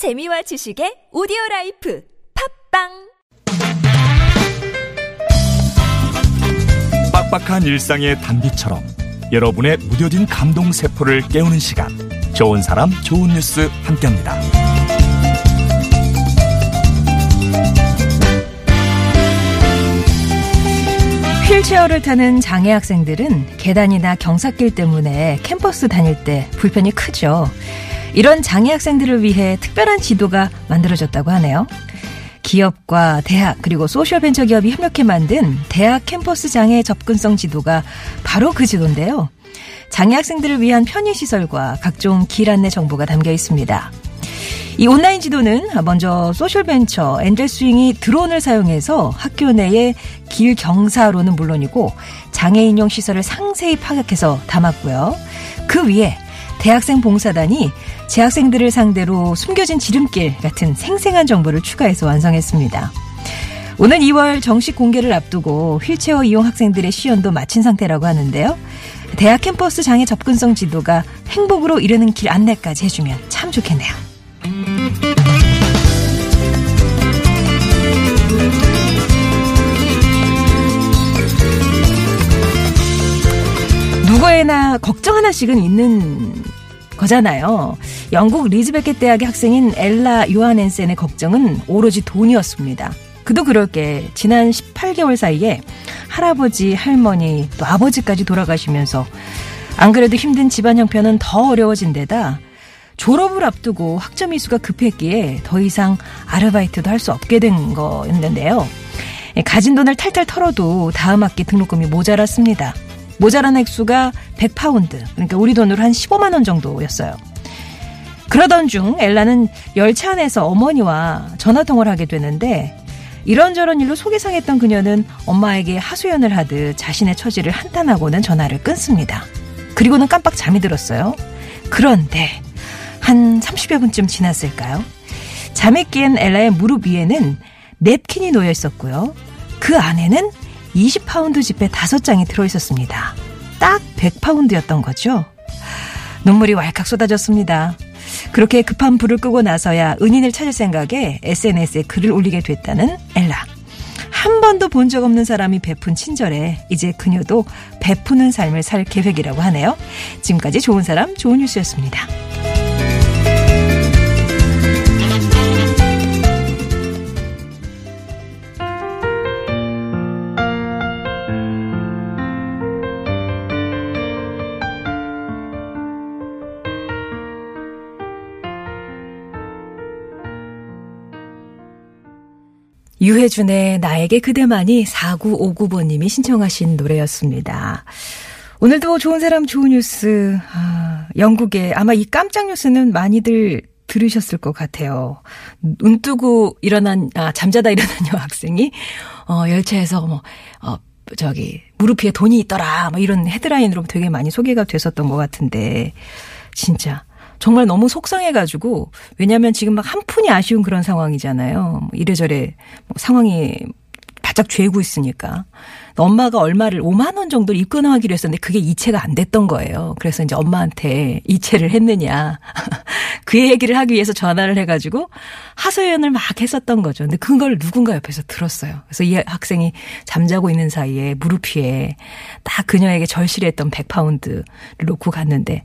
재미와 지식의 오디오 라이프 팟빵 빡빡한 일상의 단비처럼 여러분의 무뎌진 감동 세포를 깨우는 시간 좋은 사람 좋은 뉴스 함께합니다. 휠체어를 타는 장애 학생들은 계단이나 경사길 때문에 캠퍼스 다닐 때 불편이 크죠. 이런 장애 학생들을 위해 특별한 지도가 만들어졌다고 하네요. 기업과 대학 그리고 소셜벤처 기업이 협력해 만든 대학 캠퍼스 장애 접근성 지도가 바로 그 지도인데요. 장애 학생들을 위한 편의시설과 각종 길 안내 정보가 담겨 있습니다. 이 온라인 지도는 먼저 소셜벤처 엔젤스윙이 드론을 사용해서 학교 내의 길 경사로는 물론이고 장애인용 시설을 상세히 파악해서 담았고요. 그 위에 대학생 봉사단이 재학생들을 상대로 숨겨진 지름길 같은 생생한 정보를 추가해서 완성했습니다. 오늘 2월 정식 공개를 앞두고 휠체어 이용 학생들의 시연도 마친 상태라고 하는데요. 대학 캠퍼스 장애 접근성 지도가 행복으로 이르는 길 안내까지 해주면 참 좋겠네요. 누구에나 걱정 하나씩은 있는 거잖아요. 영국 리즈베켓 대학의 학생인 엘라 요하넨센의 걱정은 오로지 돈이었습니다. 그도 그럴 게 지난 18개월 사이에 할아버지, 할머니, 또 아버지까지 돌아가시면서 안 그래도 힘든 집안 형편은 더 어려워진 데다 졸업을 앞두고 학점 이수가 급했기에 더 이상 아르바이트도 할 수 없게 된 거였는데요. 가진 돈을 탈탈 털어도 다음 학기 등록금이 모자랐습니다. 모자란 액수가 100파운드, 그러니까 우리 돈으로 한 15만 원 정도였어요. 그러던 중 엘라는 열차 안에서 어머니와 전화 통화를 하게 되는데 이런저런 일로 속이 상했던 그녀는 엄마에게 하소연을 하듯 자신의 처지를 한탄하고는 전화를 끊습니다. 그리고는 깜빡 잠이 들었어요. 그런데 한 30여 분쯤 지났을까요? 잠에 깬 엘라의 무릎 위에는 냅킨이 놓여 있었고요. 그 안에는 20파운드 지폐 5장이 들어있었습니다. 딱 100파운드였던 거죠. 눈물이 왈칵 쏟아졌습니다. 그렇게 급한 불을 끄고 나서야 은인을 찾을 생각에 SNS에 글을 올리게 됐다는 엘라. 한 번도 본 적 없는 사람이 베푼 친절에 이제 그녀도 베푸는 삶을 살 계획이라고 하네요. 지금까지 좋은 사람, 좋은 뉴스였습니다. 유해준의 나에게 그대만이 4959번님이 신청하신 노래였습니다. 오늘도 좋은 사람 좋은 뉴스, 아, 영국에 아마 이 깜짝 뉴스는 많이들 들으셨을 것 같아요. 눈 뜨고 일어난, 아, 잠자다 일어난 여학생이, 어, 열차에서 뭐, 어, 저기, 무릎 위에 돈이 있더라, 뭐 이런 헤드라인으로 되게 많이 소개가 됐었던 것 같은데, 진짜. 정말 너무 속상해가지고 왜냐하면 지금 막 한 푼이 아쉬운 그런 상황이잖아요. 뭐 이래저래 뭐 상황이 바짝 죄고 있으니까 엄마가 얼마를 5만 원 정도를 입금하기로 했었는데 그게 이체가 안 됐던 거예요. 그래서 이제 엄마한테 이체를 했느냐 그 얘기를 하기 위해서 전화를 해가지고 하소연을 막 했었던 거죠. 근데 그걸 누군가 옆에서 들었어요. 그래서 이 학생이 잠자고 있는 사이에 무릎 위에 딱 그녀에게 절실했던 100파운드를 놓고 갔는데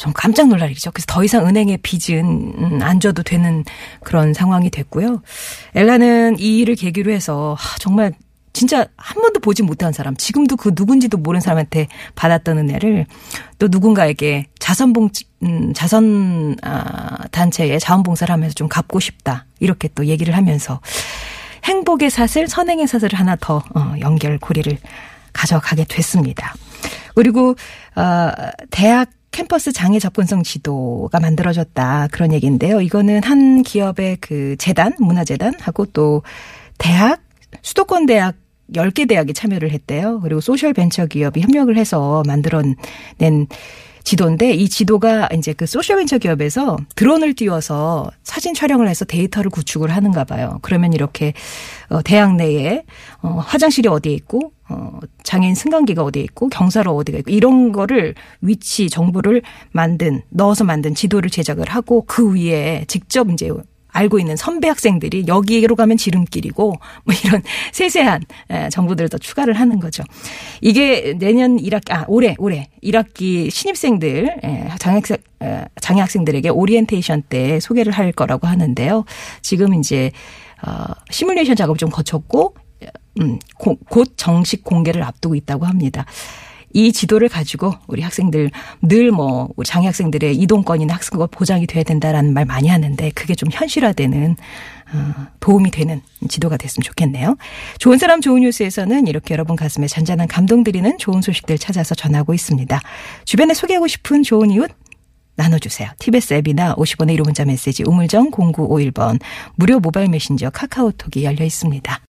좀 깜짝 놀랄 일이죠. 그래서 더 이상 은행에 빚은 음, 안 줘도 되는 그런 상황이 됐고요. 엘라는 이 일을 계기로 해서 정말 진짜 한 번도 보지 못한 사람, 지금도 그 누군지도 모르는 사람한테 받았던 은혜를 또 누군가에게 자선봉, 음, 자선, 아, 단체에 자원봉사를 하면서 좀 갚고 싶다. 이렇게 또 얘기를 하면서 행복의 사슬, 선행의 사슬을 하나 더, 어, 연결 고리를 가져가게 됐습니다. 그리고, 어, 대학 캠퍼스 장애 접근성 지도가 만들어졌다. 그런 얘기인데요. 이거는 한 기업의 그 재단, 문화재단하고 또 대학, 수도권 대학 10개 대학이 참여를 했대요. 그리고 소셜 벤처 기업이 협력을 해서 만들어낸 지도인데 이 지도가 이제 그 소셜벤처 기업에서 드론을 띄워서 사진 촬영을 해서 데이터를 구축을 하는가 봐요. 그러면 이렇게 어 대학 내에 어 화장실이 어디에 있고 어 장애인 승강기가 어디에 있고 경사로 어디가 있고 이런 거를 위치 정보를 만든 넣어서 만든 지도를 제작을 하고 그 위에 직접 이제 알고 있는 선배 학생들이 여기로 가면 지름길이고 뭐 이런 세세한 정보들을 더 추가를 하는 거죠. 이게 내년 1학기 아 올해 올해 1학기 신입생들 장학생 장애 학생들에게 오리엔테이션 때 소개를 할 거라고 하는데요. 지금 이제 어 시뮬레이션 작업 좀 거쳤고 음, 곧 정식 공개를 앞두고 있다고 합니다. 이 지도를 가지고 우리 학생들 늘 뭐 장애 학생들의 이동권이나 학습권 보장이 돼야 된다라는 말 많이 하는데 그게 좀 현실화되는 어, 도움이 되는 지도가 됐으면 좋겠네요. 좋은 사람 좋은 뉴스에서는 이렇게 여러분 가슴에 잔잔한 감동 드리는 좋은 소식들 찾아서 전하고 있습니다. 주변에 소개하고 싶은 좋은 이웃 나눠주세요. TBS 앱이나 50원의 1호 문자 메시지 우물정 0951번 무료 모바일 메신저 카카오톡이 열려 있습니다.